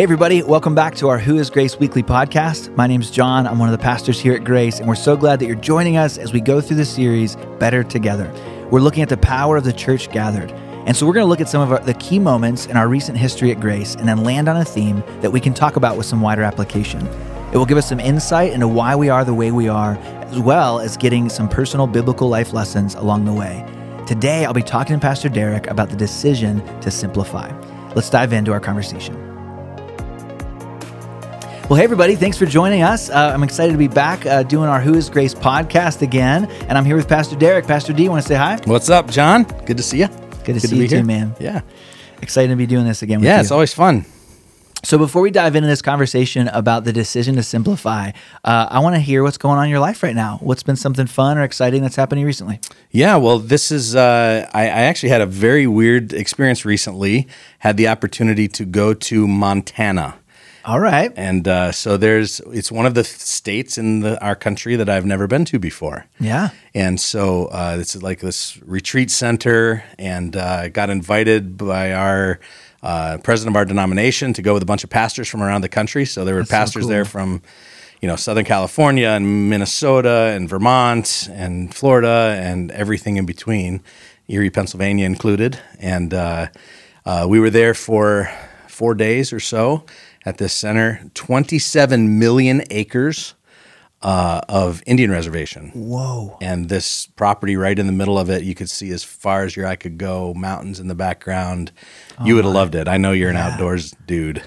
Hey, everybody, welcome back to our Who is Grace Weekly podcast. My name's John. I'm one of the pastors here at Grace, and we're so glad that you're joining us as we go through the series Better Together. We're looking at the power of the church gathered. And so we're going to look at some of our, the key moments in our recent history at Grace and then land on a theme that we can talk about with some wider application. It will give us some insight into why we are the way we are, as well as getting some personal biblical life lessons along the way. Today, I'll be talking to Pastor Derek about the decision to simplify. Let's dive into our conversation. Well, hey, everybody, thanks for joining us. Uh, I'm excited to be back uh, doing our Who is Grace podcast again. And I'm here with Pastor Derek. Pastor D, you want to say hi? What's up, John? Good to see you. Good to see you too, man. Yeah. Excited to be doing this again with Yeah, you. it's always fun. So before we dive into this conversation about the decision to simplify, uh, I want to hear what's going on in your life right now. What's been something fun or exciting that's happening recently? Yeah, well, this is, uh, I, I actually had a very weird experience recently. Had the opportunity to go to Montana. All right. And uh, so there's, it's one of the states in the, our country that I've never been to before. Yeah. And so uh, this is like this retreat center, and uh, got invited by our uh, president of our denomination to go with a bunch of pastors from around the country. So there were That's so pastors there from, you know, Southern California and Minnesota and Vermont and Florida and everything in between, Erie, Pennsylvania included. And uh, uh, we were there for four days or so at this center, 27 million acres uh, of Indian reservation Whoa. and this property right in the middle of it you could see as far as your eye could go mountains in the background you would have loved it i know you're an outdoors dude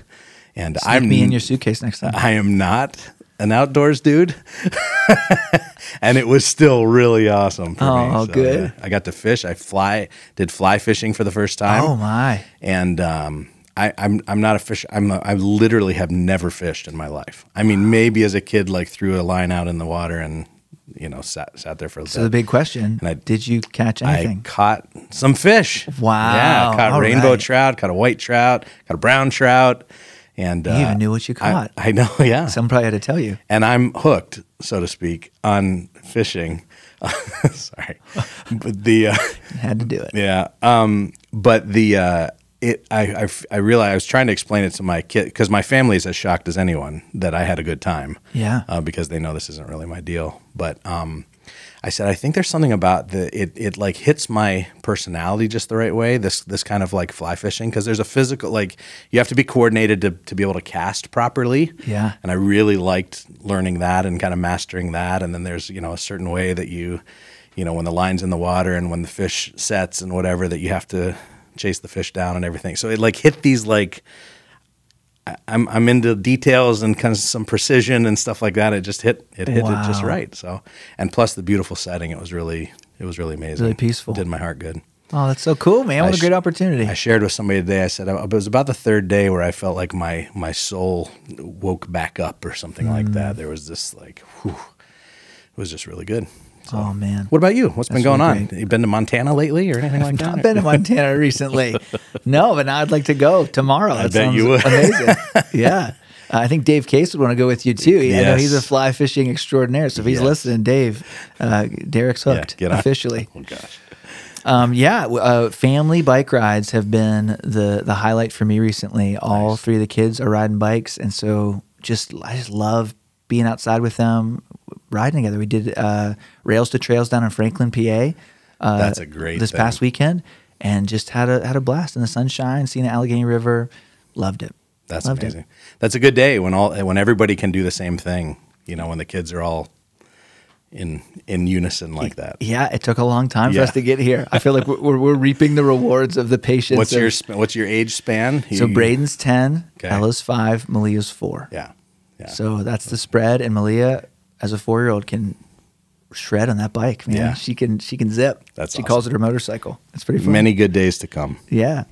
and Sneak i'm me in your suitcase next time. i am not an outdoors dude and it was still really awesome for me Oh, good. yeah. i got to fish i fly did fly fishing for the first time oh, my. and um, I, I'm I'm not a fish. I'm a, I literally have never fished in my life. I mean, maybe as a kid, like threw a line out in the water and you know sat sat there for a So the big question And I- did you catch anything? I caught some fish. Wow. Yeah, caught All rainbow right. trout, caught a white trout, caught a brown trout, and uh, You even knew what you caught. I, know, yeah. some probably had to tell you. and I'm hooked, so to speak, on fishing. Sorry, but the. Uh, Had to do it. yeah. Um, but the uh, it I, I I realized I was trying to explain it to my kid because my family is as shocked as anyone that I had a good time. Yeah. Uh, because they know this isn't really my deal. But um, I said I think there's something about the it it like hits my personality just the right way. This this kind of like fly fishing because there's a physical like you have to be coordinated to to be able to cast properly. Yeah. And I really liked learning that and kind of mastering that. And then there's, you know, a certain way that you, you know, when the line's in the water and when the fish sets and whatever, that you have to chase the fish down and everything. So it like hit these like, I'm, I'm into details and kind of some precision and stuff like that. It just hit, it hit it just right. So, and plus the beautiful setting, it was really, it was really amazing. Really peaceful. Did my heart good. Oh, that's so cool, man. What I a great opportunity. I shared with somebody today. I said it was about the third day where I felt like my my soul woke back up or something like Mm. that. There was this like, whew, it was just really good. So, oh, man. what about you? What's been going really on? great. You been to Montana lately or anything like that? I've been to Montana recently. No, but now I'd like to go tomorrow. That bet you would. Amazing. yeah. Uh, I think Dave Case would want to go with you too. I know he's a fly fishing extraordinaire. So if he's Yes. listening, Dave, uh, Derek's Yeah, hooked on. officially. Oh gosh. Um, yeah, uh, family bike rides have been the the highlight for me recently. All three of the kids are riding bikes, and so just I just love being outside with them, riding together. We did uh, rails to trails down in Franklin, PA. Uh, That's a great this thing. past weekend, and just had a had a blast in the sunshine, seeing the Allegheny River. Loved it. That's Loved it. amazing. That's a good day when all when everybody can do the same thing. You know, when the kids are all in in unison like that. Yeah, it took a long time for us to get here. I feel like we're, we're, reaping the rewards of the patience. What's your what's your age span? so Braden's ten, Okay. Ella's five, Malia's four. Yeah. Yeah. So that's the spread, and Malia, as a four-year-old, can shred on that bike. Man, Yeah. she can she can zip. That's she calls it her motorcycle. It's pretty fun. Many good days to come. yeah.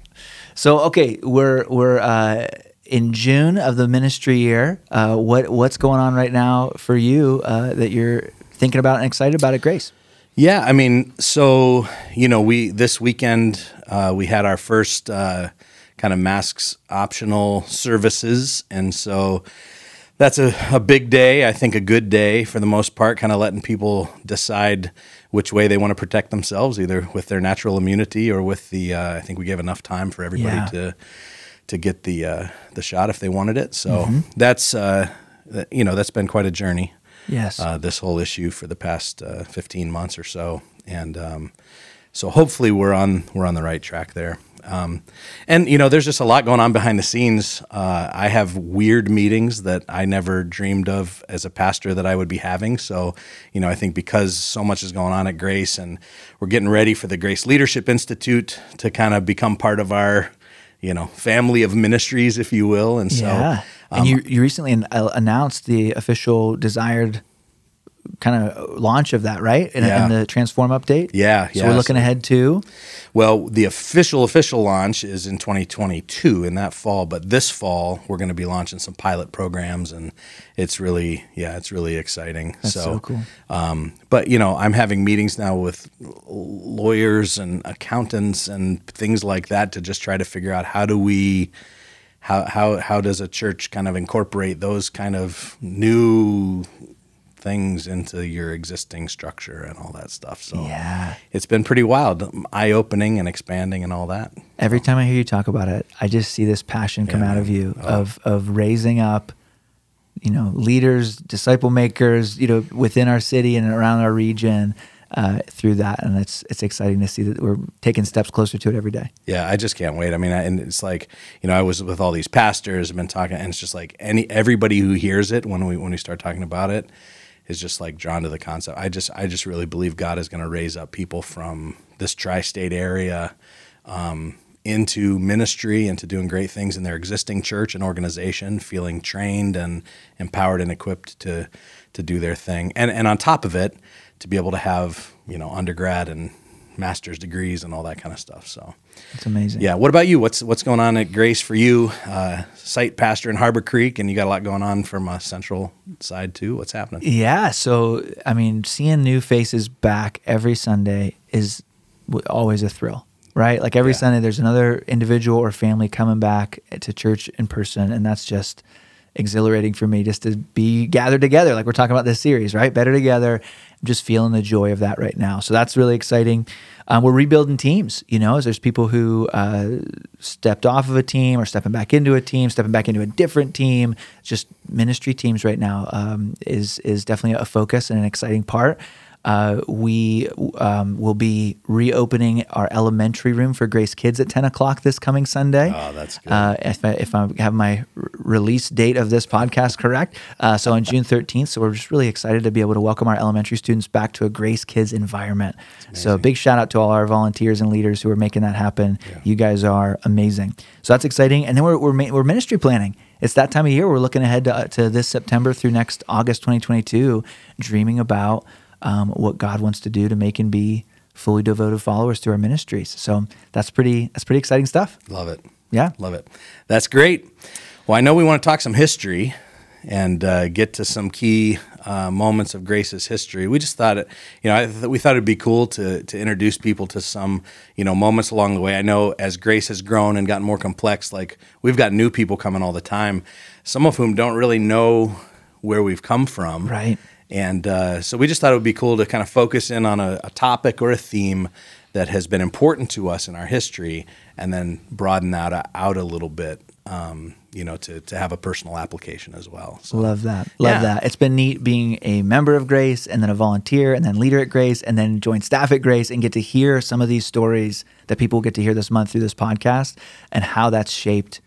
So okay, we're we're uh, in June of the ministry year. Uh, what what's going on right now for you uh, that you're thinking about and excited about at Grace? Yeah, I mean, so you know, we this weekend uh, we had our first uh, kind of masks optional services, and so that's a, a big day. I think a good day for the most part, kind of letting people decide which way they want to protect themselves, either with their natural immunity or with the. Uh, I think we gave enough time for everybody Yeah. to to get the uh, the shot if they wanted it. So that's uh, you know that's been quite a journey. Yes. Uh, this whole issue for the past uh, 15 months or so, and um, so hopefully we're on we're on the right track there. Um, and you know, there's just a lot going on behind the scenes. Uh, I have weird meetings that I never dreamed of as a pastor that I would be having. So, you know, I think because so much is going on at Grace, and we're getting ready for the Grace Leadership Institute to kind of become part of our, you know, family of ministries, if you will. And so, yeah. um, and you, you recently uh, announced the official desired kind of launch of that, right? In, Yeah. in the Transform update. Yeah, So yeah. we're looking ahead to. Well, the official official launch is in 2022 in that fall, but this fall we're going to be launching some pilot programs, and it's really yeah, it's really exciting. That's so cool. Um, but you know, I'm having meetings now with lawyers and accountants and things like that to just try to figure out how do we. How, how, how does a church kind of incorporate those kind of new things into your existing structure and all that stuff? So Yeah. it's been pretty wild, eye opening and expanding and all that. Every time I hear you talk about it, I just see this passion come Yeah, out of you Oh. of of raising up, you know, leaders, disciple makers, you know, within our city and around our region uh, through that, and it's it's exciting to see that we're taking steps closer to it every day. Yeah, I just can't wait. I mean, I, and it's like you know, I was with all these pastors, I've been talking, and it's just like any everybody who hears it when we when we start talking about it is just like drawn to the concept. I just I just really believe God is going to raise up people from this tri-state area. Um, into ministry into doing great things in their existing church and organization, feeling trained and empowered and equipped to to do their thing. And and on top of it, to be able to have, you know, undergrad and master's degrees and all that kind of stuff. So It's amazing. yeah. What about you? What's what's going on at Grace for you? Uh, site pastor in Harbor Creek, and you got a lot going on from a central side too. What's happening? Yeah. So, I mean, seeing new faces back every Sunday is always a thrill, right? Like every Yeah. Sunday, there's another individual or family coming back to church in person, and that's just exhilarating for me just to be gathered together, like we're talking about this series, right? Better together. I'm just feeling the joy of that right now. So that's really exciting. Um, we're rebuilding teams, you know, as there's people who uh, stepped off of a team or stepping back into a team, stepping back into a different team. Just ministry teams right now um, is is definitely a focus and an exciting part. Uh, we um, will be reopening our elementary room for Grace Kids at 10 o'clock this coming Sunday. Oh, that's good. Uh, if, I, if I have my release date of this podcast correct. Uh, so on June 13th. So we're just really excited to be able to welcome our elementary students back to a Grace Kids environment. So big shout out to all our volunteers and leaders who are making that happen. You guys are amazing. So that's exciting. And then we're, we're, we're ministry planning. It's that time of year. We're looking ahead to, to this September through next August 2022, dreaming about um, what God wants to do to make and be fully devoted followers to our ministries. So that's pretty that's pretty exciting stuff. Love it. Yeah. Love it. That's great. Well, I know we want to talk some history and uh, get to some key uh, moments of Grace's history. We just thought it, you know, I th- we thought it'd be cool to to introduce people to some, you know, moments along the way. I know as Grace has grown and gotten more complex, like we've got new people coming all the time, some of whom don't really know where we've come from. Right. And uh, so we just thought it would be cool to kind of focus in on a, a topic or a theme that has been important to us in our history, and then broaden that out a little bit, um, you know, to, to have a personal application as well. So Love that. Love Yeah. that. It's been neat being a member of Grace and then a volunteer and then leader at Grace and then join staff at Grace and get to hear some of these stories that people get to hear this month through this podcast and how that's shaped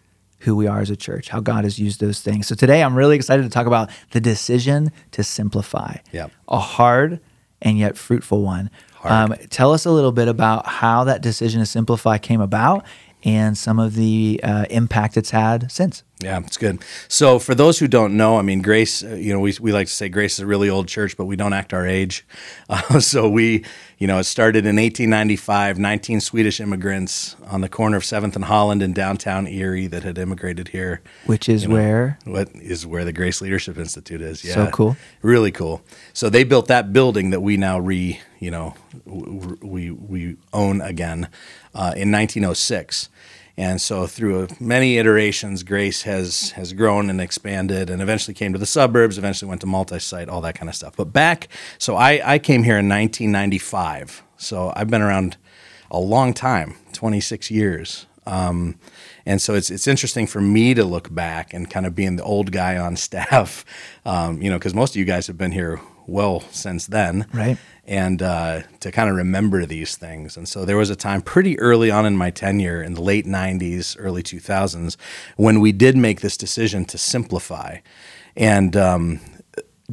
who we are as a church, how God has used those things. So today I'm really excited to talk about the decision to simplify. Yep. A hard and yet fruitful one. Um, tell us a little bit about how that decision to simplify came about and some of the uh, impact it's had since. Yeah, it's good. So, for those who don't know, I mean, Grace, uh, you know, we, we like to say Grace is a really old church, but we don't act our age. Uh, so, we, you know, it started in 1895, 19 Swedish immigrants on the corner of 7th and Holland in downtown Erie that had immigrated here. Which is You know, where What is where the Grace Leadership Institute is. Yeah. So cool. Really cool. So they built that building that we now re, you know, we we own again uh, in 1906. And so through many iterations, Grace has has grown and expanded, and eventually came to the suburbs. Eventually went to multi-site, all that kind of stuff. But back, so I I came here in 1995. So I've been around a long time, 26 years. Um, and so it's it's interesting for me to look back and kind of being the old guy on staff, um, you know, because most of you guys have been here well since then, Right. And uh, to kind of remember these things. And so there was a time pretty early on in my tenure in the late '90s, early 2000s, when we did make this decision to simplify, and um,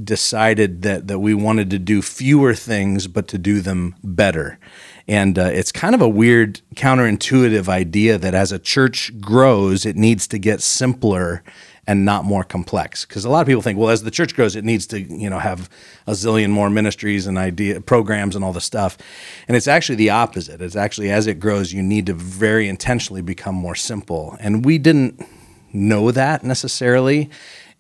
decided that that we wanted to do fewer things but to do them better and uh, it's kind of a weird counterintuitive idea that as a church grows it needs to get simpler and not more complex. Because a lot of people think well as the church grows it needs to you know have a zillion more ministries and idea programs and all the stuff. And it's actually the opposite. It's actually as it grows you need to very intentionally become more simple. And we didn't know that necessarily.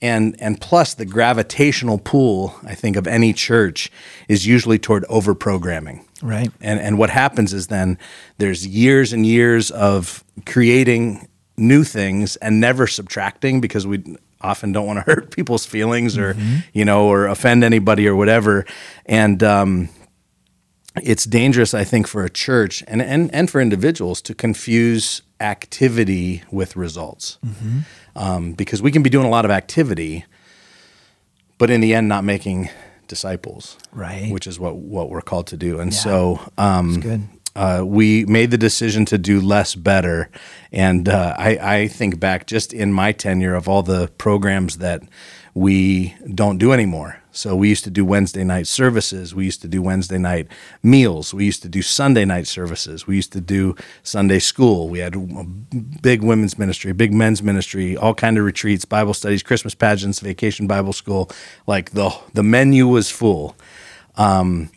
And and plus the gravitational pull I think of any church is usually toward over programming. Right. And and what happens is then there's years and years of creating new things and never subtracting because we often don't want to hurt people's feelings or you know or offend anybody or whatever and um, it's dangerous I think for a church and and and for individuals to confuse activity with results um, because we can be doing a lot of activity, but in the end, not making disciples, Right. Which is what what we're called to do. And so, um, good. Uh, we made the decision to do less better. And uh, I, I think back just in my tenure of all the programs that we don't do anymore. So we used to do Wednesday night services. We used to do Wednesday night meals. We used to do Sunday night services. We used to do Sunday school. We had a big women's ministry, big men's ministry, all kind of retreats, Bible studies, Christmas pageants, vacation Bible school. Like the the menu was full. Um,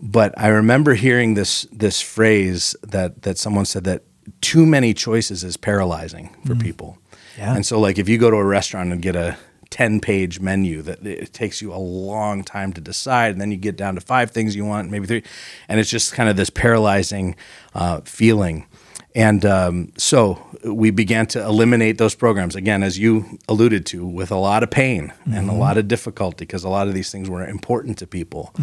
but I remember hearing this this phrase that that someone said that too many choices is paralyzing for people. Yeah. And so like if you go to a restaurant and get a 10 page menu that it takes you a long time to decide and then you get down to five things you want maybe three and it's just kind of this paralyzing uh, feeling and um, so we began to eliminate those programs again as you alluded to with a lot of pain and a lot of difficulty because a lot of these things were important to people.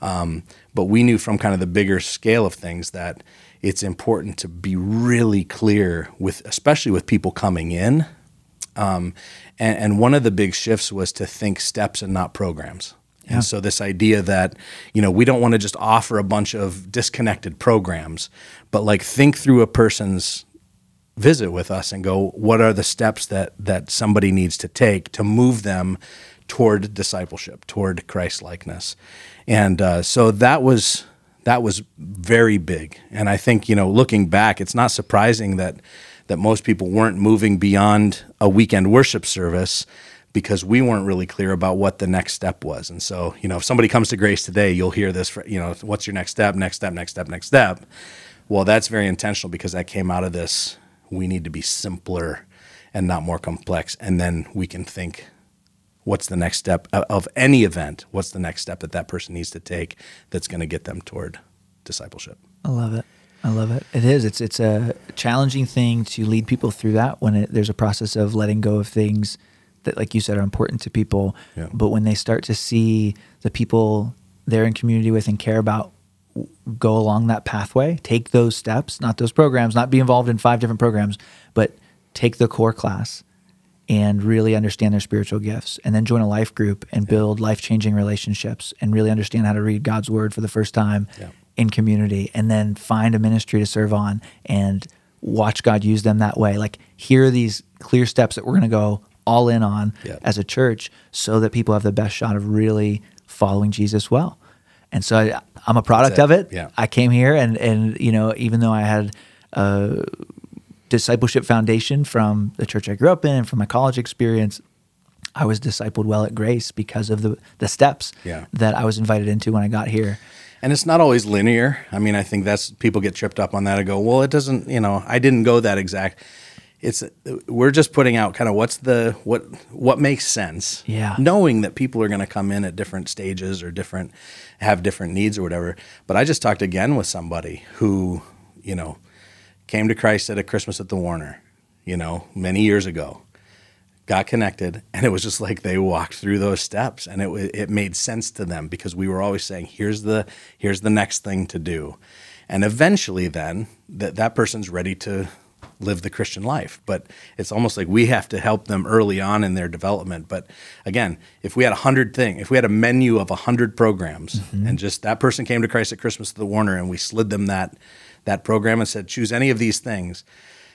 Um, but we knew from kind of the bigger scale of things that it's important to be really clear with especially with people coming in. Um, and, and one of the big shifts was to think steps and not programs. Yeah. And so this idea that, you know, we don't want to just offer a bunch of disconnected programs, but like think through a person's visit with us and go, what are the steps that that somebody needs to take to move them toward discipleship, toward Christ likeness, and uh, so that was that was very big. And I think you know, looking back, it's not surprising that that most people weren't moving beyond a weekend worship service because we weren't really clear about what the next step was. And so, you know, if somebody comes to Grace today, you'll hear this, you know, what's your next step, next step, next step, next step. Well, that's very intentional because that came out of this. We need to be simpler and not more complex. And then we can think, what's the next step of- of any event? What's the next step that that person needs to take that's going to get them toward discipleship? I love it. I love it. It is. It's it's a challenging thing to lead people through that when it, there's a process of letting go of things that, like you said, are important to people. Yeah. But when they start to see the people they're in community with and care about go along that pathway, take those steps, not those programs, not be involved in five different programs, but take the core class and really understand their spiritual gifts and then join a life group and build life-changing relationships and really understand how to read God's word for the first time Yeah. in community and then find a ministry to serve on and watch God use them that way. Like here are these clear steps that we're going to go all in on Yeah. as a church so that people have the best shot of really following Jesus well. And so I, I'm a product That's of it. it. Yeah. I came here and and you know even though I had a discipleship foundation from the church I grew up in and from my college experience, I was discipled well at Grace because of the the steps Yeah. that I was invited into when I got here. And it's not always linear. I mean, I think that's people get tripped up on that and go, well, it doesn't, you know, I didn't go that exact. It's we're just putting out kind of what's the what what makes sense. Yeah. Knowing that people are going to come in at different stages or different have different needs or whatever. But I just talked again with somebody who, you know, came to Christ at a Christmas at the Warner, you know, many years ago got connected and it was just like they walked through those steps and it it made sense to them because we were always saying here's the here's the next thing to do and eventually then that that person's ready to live the Christian life. But it's almost like we have to help them early on in their development. But again, if we had a hundred thing, if we had a menu of a hundred programs, and just that person came to Christ at Christmas to the Warner, and we slid them that that program and said, choose any of these things,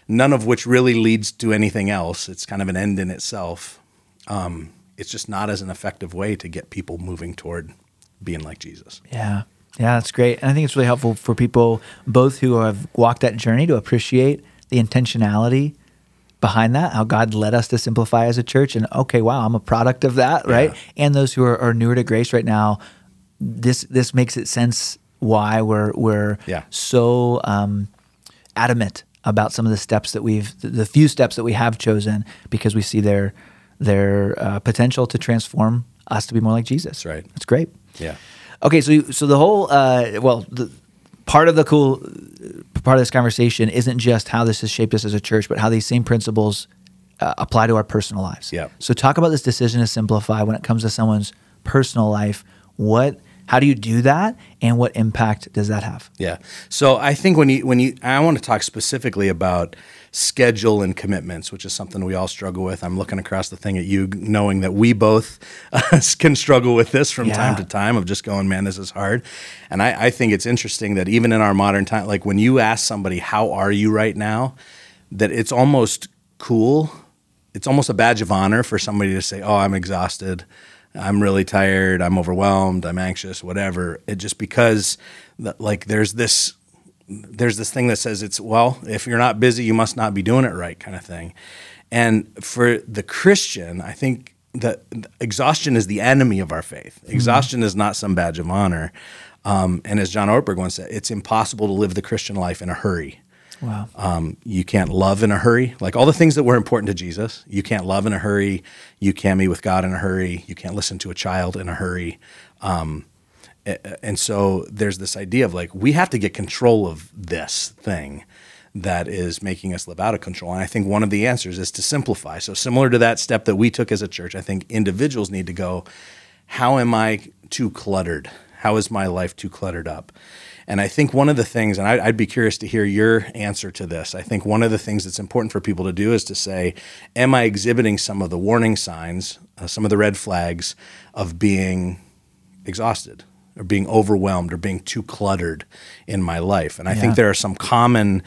none of which really leads to anything else. It's kind of an end in itself. Um, it's just not as an effective way to get people moving toward being like Jesus. Yeah. Yeah, that's great. And I think it's really helpful for people both who have walked that journey to appreciate the intentionality behind that, how God led us to simplify as a church. And okay, wow, I'm a product of that, right? Yeah. And those who are, are newer to grace right now, this this makes it sense why we're we're Yeah. so um, adamant about some of the steps that we've the- few steps that we have chosen because we see their their uh, potential to transform us to be more like Jesus. Right. That's great. Yeah. Okay, so so the whole uh, well, the part of the cool part of this conversation isn't just how this has shaped us as a church, but how these same principles uh, apply to our personal lives. Yeah. So talk about this decision to simplify when it comes to someone's personal life. What, how do you do that, and what impact does that have? Yeah. So I think when you when you I want to talk specifically about schedule and commitments, which is something we all struggle with. I'm looking across the thing at you, knowing that we both uh, can struggle with this from Yeah. time to time of just going, man, this is hard. And I, I think it's interesting that even in our modern time, like when you ask somebody, how are you right now, that it's almost cool. It's almost a badge of honor for somebody to say, oh, I'm exhausted. I'm really tired. I'm overwhelmed. I'm anxious, whatever. It just because, like, there's this there's this thing that says it's well if you're not busy you must not be doing it right kind of thing and for the christian i think that exhaustion is the enemy of our faith exhaustion is not some badge of honor um, and as john ortberg once said it's impossible to live the christian life in a hurry Wow. um, you can't love in a hurry. Like all the things that were important to Jesus, you can't love in a hurry. You can't be with God in a hurry. You can't listen to a child in a hurry. Um, and so there's this idea of like we have to get control of this thing that is making us live out of control. And I think one of the answers is to simplify. So similar to that step that we took as a church, I think individuals need to go, how am I too cluttered? How is my life too cluttered up? And I think one of the things, and I'd be curious to hear your answer to this. I think one of the things that's important for people to do is to say, Am I exhibiting some of the warning signs, uh, some of the red flags of being exhausted or being overwhelmed or being too cluttered in my life? And I Yeah. think there are some common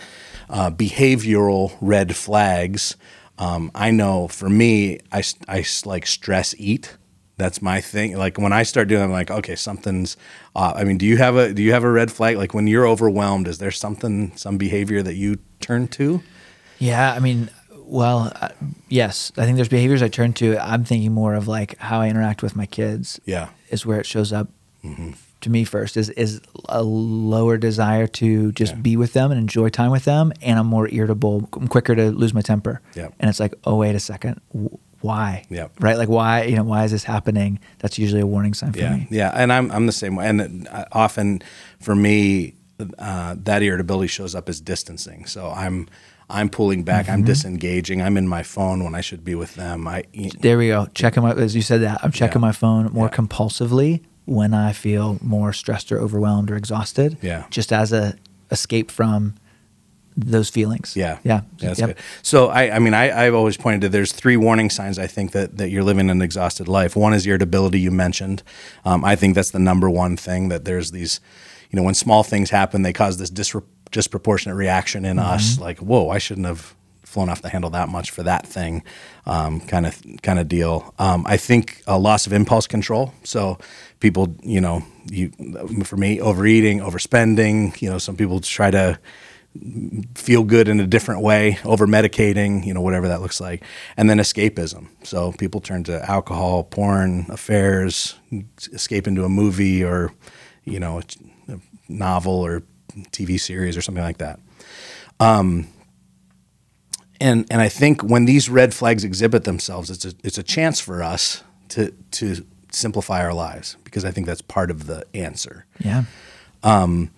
uh, behavioral red flags. Um, I know for me, I, I like stress eat. That's my thing. Like when I start doing, I'm like, okay, something's. Uh, I mean, do you have a do you have a red flag? Like when you're overwhelmed, is there something, some behavior that you turn to? Yeah, I mean, well, uh, yes, I think there's behaviors I turn to. I'm thinking more of like how I interact with my kids. Yeah. is where it shows up to me first. Is is a lower desire to just Yeah. be with them and enjoy time with them, and I'm more irritable. I'm quicker to lose my temper. Yeah. and it's like, oh wait a second, why? Yeah. right. Like why? You know, why is this happening? That's usually a warning sign for Yeah, me. yeah, and I'm I'm the same way. And uh, often for me, uh, that irritability shows up as distancing. So I'm I'm pulling back. I'm disengaging. I'm in my phone when I should be with them. I There we go. Checking my as you said that I'm checking Yeah. my phone more Yeah. compulsively when I feel more stressed or overwhelmed or exhausted. Yeah. just as a escape from those feelings. Yeah, yeah, that's Yep. good. So I, I mean, I, I've always pointed to there's three warning signs. I think that that you're living an exhausted life. One is irritability. You mentioned. Um, I think that's the number one thing. That there's these, you know, when small things happen, they cause this disre- disproportionate reaction in us. Like, whoa, I shouldn't have flown off the handle that much for that thing, kind of kind of deal. Um, I think a loss of impulse control. So people, you know, you for me, overeating, overspending. You know, some people try to feel good in a different way, over medicating, you know, whatever that looks like. And then escapism. So people turn to alcohol, porn, affairs, escape into a movie or, you know, a novel or TV series or something like that. Um, and and I think when these red flags exhibit themselves, it's a it's a chance for us to to simplify our lives because I think that's part of the answer. yeah, um,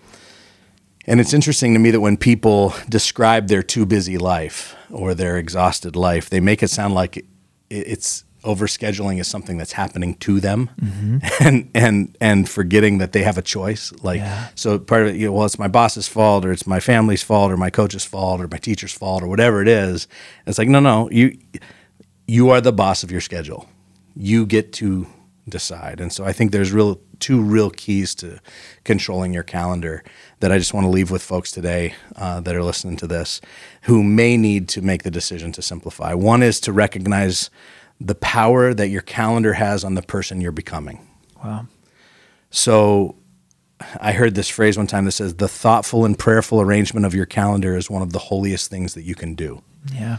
And it's interesting to me that when people describe their too busy life or their exhausted life, they make it sound like it- it's overscheduling is something that's happening to them and and and forgetting that they have a choice. Like Yeah. so part of it you know well it's my boss's fault or it's my family's fault or my coach's fault or my teacher's fault or whatever it is. It's like no no you you are the boss of your schedule. You get to decide. And so i think there's real two real keys to controlling your calendar that i just want to leave with folks today uh, that are listening to this who may need to make the decision to simplify. One is to recognize the power that your calendar has on the person you're becoming Wow. so I heard this phrase one time that says, the thoughtful and prayerful arrangement of your calendar is one of the holiest things that you can do. Yeah.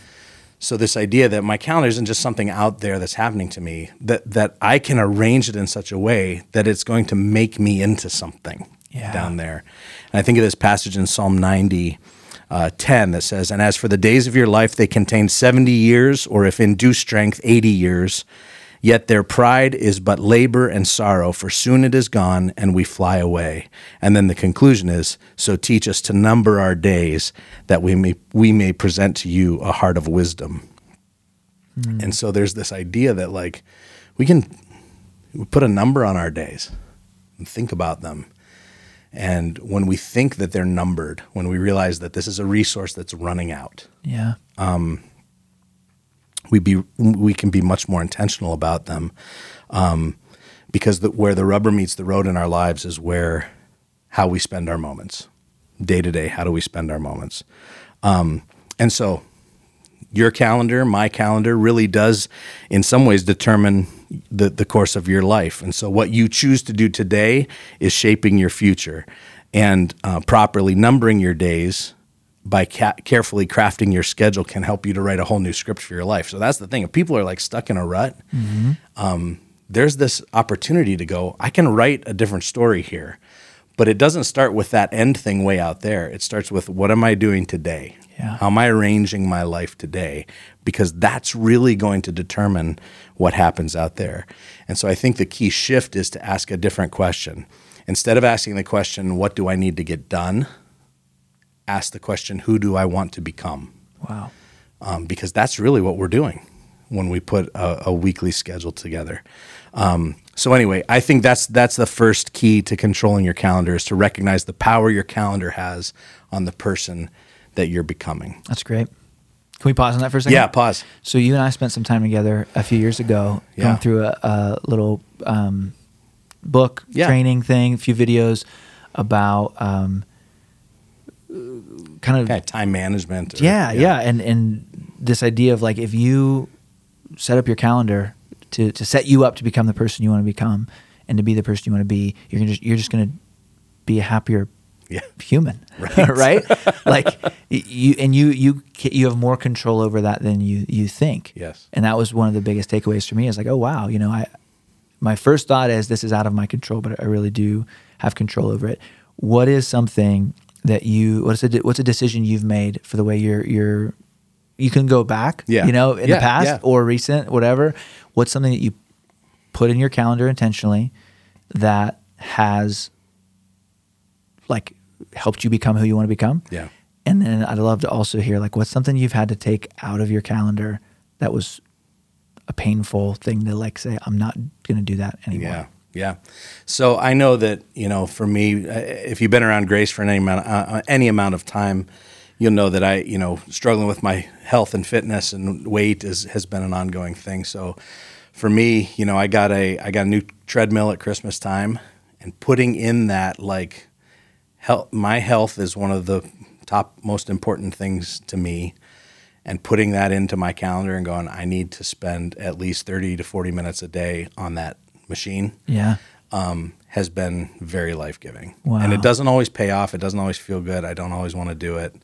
So this idea that my calendar isn't just something out there that's happening to me, that that I can arrange it in such a way that it's going to make me into something Yeah. down there. And I think of this passage in Psalm 90, uh, 10 that says, And as for the days of your life, they contain 70 years, or if in due strength, 80 years. Yet their pride is but labor and sorrow, for soon it is gone and we fly away. And then the conclusion is So teach us to number our days, that we may, we may present to you a heart of wisdom. And so there's this idea that, like, we can put a number on our days and think about them. And when we think that they're numbered, when we realize that this is a resource that's running out, Yeah. we be we can be much more intentional about them, um, because the, where the rubber meets the road in our lives is where how we spend our moments, day to day. How do we spend our moments? Um, and so, your calendar, my calendar, really does, in some ways, determine the the course of your life. And so, what you choose to do today is shaping your future, and uh, properly numbering your days by ca- carefully crafting your schedule can help you to write a whole new script for your life. So that's the thing. If people are like stuck in a rut, um, there's this opportunity to go, I can write a different story here. But it doesn't start with that end thing way out there. It starts with what am I doing today? Yeah. How am I arranging my life today? Because that's really going to determine what happens out there. And so I think the key shift is to ask a different question. Instead of asking the question, what do I need to get done? Ask the question, who do I want to become? Wow. um, because that's really what we're doing when we put a, a weekly schedule together. Um, so anyway, I think that's that's the first key to controlling your calendar is to recognize the power your calendar has on the person that you're becoming. That's great. Can we pause on that for a second? Yeah, pause. So you and I spent some time together a few years ago, Yeah. going through a, a little um, book Yeah. training thing, a few videos about um, kind of time management. or- yeah, yeah, and and this idea of like if you set up your calendar to to set you up to become the person you want to become and to be the person you want to be, you're just you're just gonna be a happier Yeah. human, Right. right? like you and you you you have more control over that than you you think. Yes. and that was one of the biggest takeaways for me. Is like, oh wow, you know, I my first thought is this is out of my control, but I really do have control over it. What is something that you what's a what's a decision you've made for the way you're you're you can go back, Yeah. you know, in Yeah, the past yeah. or recent, whatever. What's something that you put in your calendar intentionally that has like helped you become who you want to become? Yeah. And then I'd love to also hear like what's something you've had to take out of your calendar that was a painful thing to like say I'm not going to do that anymore. Yeah, yeah. So I know that you know, for me, uh, if you've been around Grace for any amount, uh, uh, any amount of time, you'll know that I, you know, struggling with my health and fitness and weight is has been an ongoing thing. So for me, you know, I got a I got a new treadmill at Christmas time, and putting in that like, health, my health is one of the top most important things to me and putting that into my calendar and going, I need to spend at least 30 to 40 minutes a day on that machine Yeah. Um, has been very life giving. Wow. And it doesn't always pay off. It doesn't always feel good. I don't always want to do it.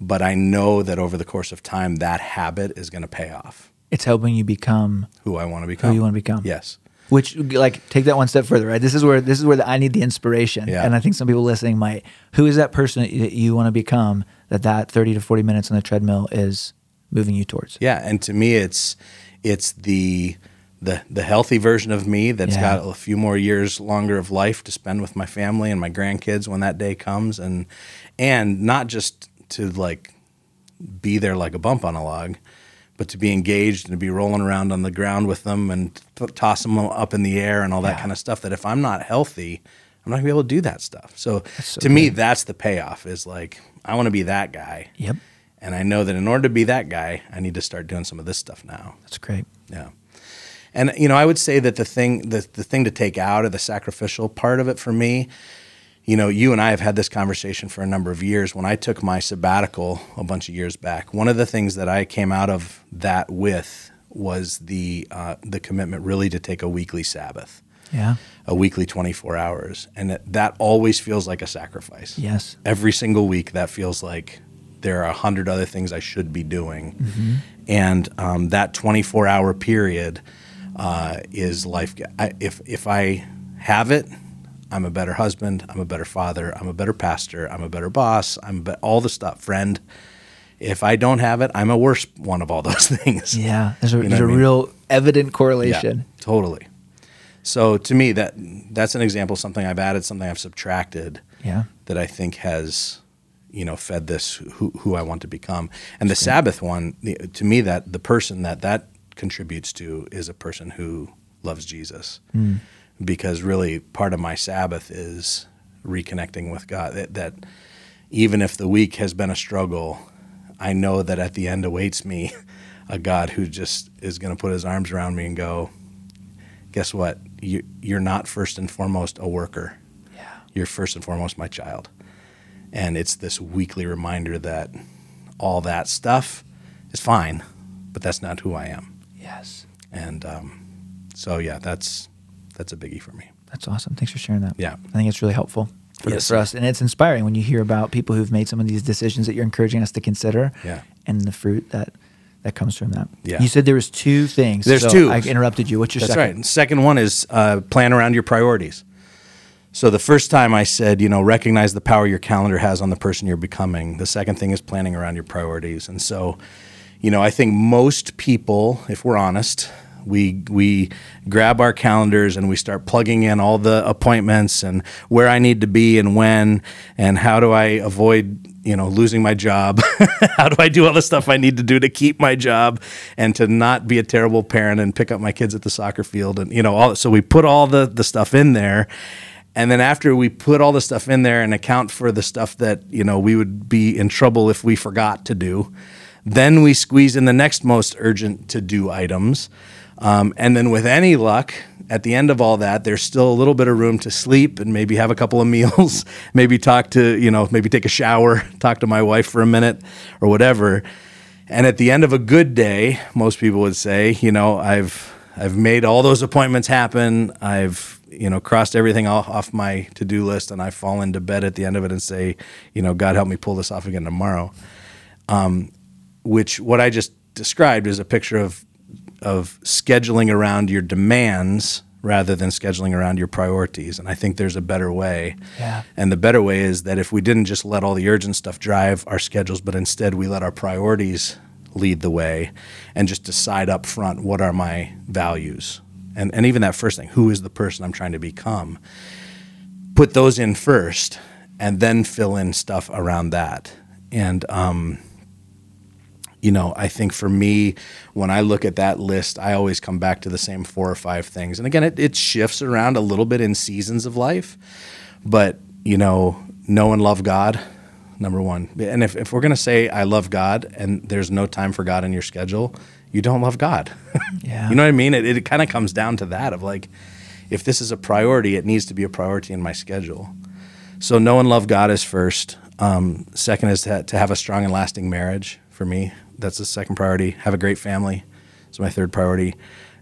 But I know that over the course of time, that habit is going to pay off It's helping you become who I want to become. who you want to become. Yes. Which like take that one step further, right? This is where this is where the, I need the inspiration, Yeah. and I think some people listening might. Who is that person that you want to become? That that thirty to forty minutes on the treadmill is moving you towards. Yeah. And to me, it's it's the the the healthy version of me that's Yeah. got a few more years longer of life to spend with my family and my grandkids when that day comes, and and not just to like be there like a bump on a log, but to be engaged and to be rolling around on the ground with them and t- toss them up in the air and all that Yeah. kind of stuff. That if I'm not healthy, I'm not gonna be able to do that stuff. So, so to me, that's the payoff. Is like I want to be that guy, Yep. and I know that in order to be that guy, I need to start doing some of this stuff now. That's great. Yeah. And you know, I would say that the thing the, the thing to take out of the sacrificial part of it for me, you know, you and I have had this conversation for a number of years. When I took my sabbatical a bunch of years back, one of the things that I came out of that with was the uh, the commitment really to take a weekly Sabbath, Yeah. a weekly 24 hours, and that, that always feels like a sacrifice Yes. every single week that feels like there are a hundred other things I should be doing, and um, that 24 hour period uh, is life. I, if if I have it, I'm a better husband. I'm a better father. I'm a better pastor. I'm a better boss. I'm be- all the stuff, friend. If I don't have it, I'm a worse one of all those things. Yeah. There's a, You know there's what a I mean? real evident correlation. Yeah, totally. So to me, that that's an example of something I've added, something I've subtracted Yeah. that I think has, you know, fed this who, who I want to become. And the Sabbath one, the, to me, that the person that that contributes to is a person who loves Jesus, hmm. because really part of my Sabbath is reconnecting with God. That, that even if the week has been a struggle, I know that at the end awaits me a God who just is going to put his arms around me and go, guess what? You, you're not first and foremost a worker Yeah. you're first and foremost my child. And it's this weekly reminder that all that stuff is fine, but that's not who I am. Yes. And um, so, yeah, that's that's a biggie for me. That's awesome. Thanks for sharing that. Yeah. I think it's really helpful for, Yes, for us. And it's inspiring when you hear about people who've made some of these decisions that you're encouraging us to consider Yeah. and the fruit that that comes from that. Yeah. You said there was two things. There's so two. I interrupted you. What's your That's second? right. And second one is uh, plan around your priorities. So the first time I said, you know, recognize the power your calendar has on the person you're becoming. The second thing is planning around your priorities. And so, you know, I think most people, if we're honest, we we grab our calendars and we start plugging in all the appointments and where I need to be and when and how do I avoid you know losing my job? How do I do all the stuff I need to do to keep my job and to not be a terrible parent and pick up my kids at the soccer field and you know all so we put all the the stuff in there. And then after we put all the stuff in there and account for the stuff that you know we would be in trouble if we forgot to do then we squeeze in the next most urgent to do items. Um, and then with any luck at the end of all that there's still a little bit of room to sleep and maybe have a couple of meals maybe talk to you know maybe take a shower talk to my wife for a minute or whatever. And at the end of a good day most people would say you know i've i've made all those appointments happen. I've you know crossed everything off, my to-do list and i fall into bed at the end of it and say you know god help me pull this off again tomorrow which what I just described is a picture of of scheduling around your demands rather than scheduling around your priorities. And I think there's a better way. Yeah. And the better way is that if we didn't just let all the urgent stuff drive our schedules, but instead we let our priorities lead the way and just decide up front what are my values. And and even that first thing, who is the person I'm trying to become? Put those in first and then fill in stuff around that. And um you know, I think for me, when I look at that list, I always come back to the same four or five things. And again, it, it shifts around a little bit in seasons of life. But, you know, know and love God, number one. And if, if we're going to say, I love God, and there's no time for God in your schedule, you don't love God. Yeah. you know what I mean? It, it kind of comes down to that of like, if this is a priority, it needs to be a priority in my schedule. So know and love God is first. Um, second is to, to have a strong and lasting marriage for me. That's the second priority. Have a great family is my third priority.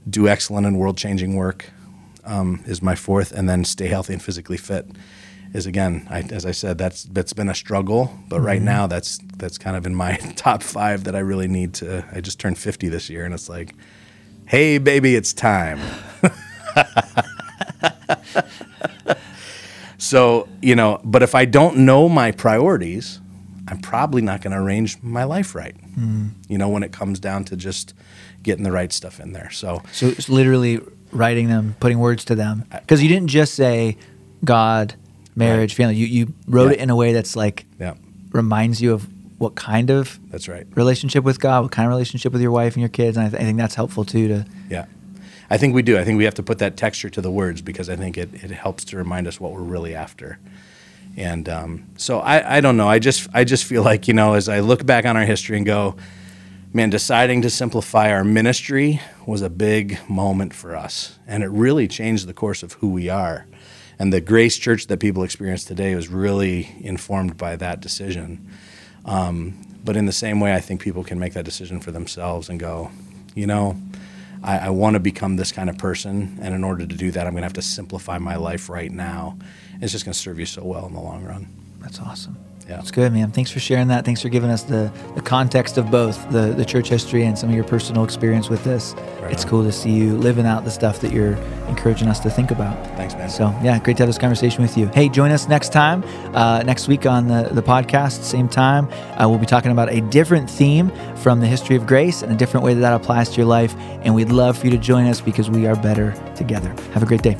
Do excellent and world changing work um, is my fourth, and then stay healthy and physically fit is again, I, as I said, that's that's been a struggle. But right now, that's that's kind of in my top five that I really need to. I just turned fifty this year, and it's like, hey, baby, it's time. So, you know, but if I don't know my priorities, I'm probably not going to arrange my life right. Mm-hmm. You know, when it comes down to just getting the right stuff in there. So, So it's literally writing them, putting words to them. Because you didn't just say God, marriage, family. You you wrote Yeah. it in a way that's like yeah. reminds you of what kind of That's right. relationship with God, what kind of relationship with your wife and your kids, and I, th- I think that's helpful too. To Yeah. I think we do. I think we have to put that texture to the words because I think it, it helps to remind us what we're really after. And um, so I, I don't know. I just I just feel like, you know, as I look back on our history and go, man, deciding to simplify our ministry was a big moment for us. And it really changed the course of who we are. And the grace church that people experience today was really informed by that decision. Um, but in the same way, I think people can make that decision for themselves and go, you know, I, I want to become this kind of person. And in order to do that, I'm going to have to simplify my life right now. It's just going to serve you so well in the long run. that's awesome. Yeah. That's good, man. Thanks for sharing that. Thanks for giving us the, the context of both the, the church history and some of your personal experience with this. Right it's on. cool to see you living out the stuff that you're encouraging us to think about. Thanks, man. So, yeah, great to have this conversation with you. Hey, join us next time, uh, next week on the, the podcast, same time. Uh, we'll be talking about a different theme from the history of grace and a different way that that applies to your life. And we'd love for you to join us because we are better together. Have a great day.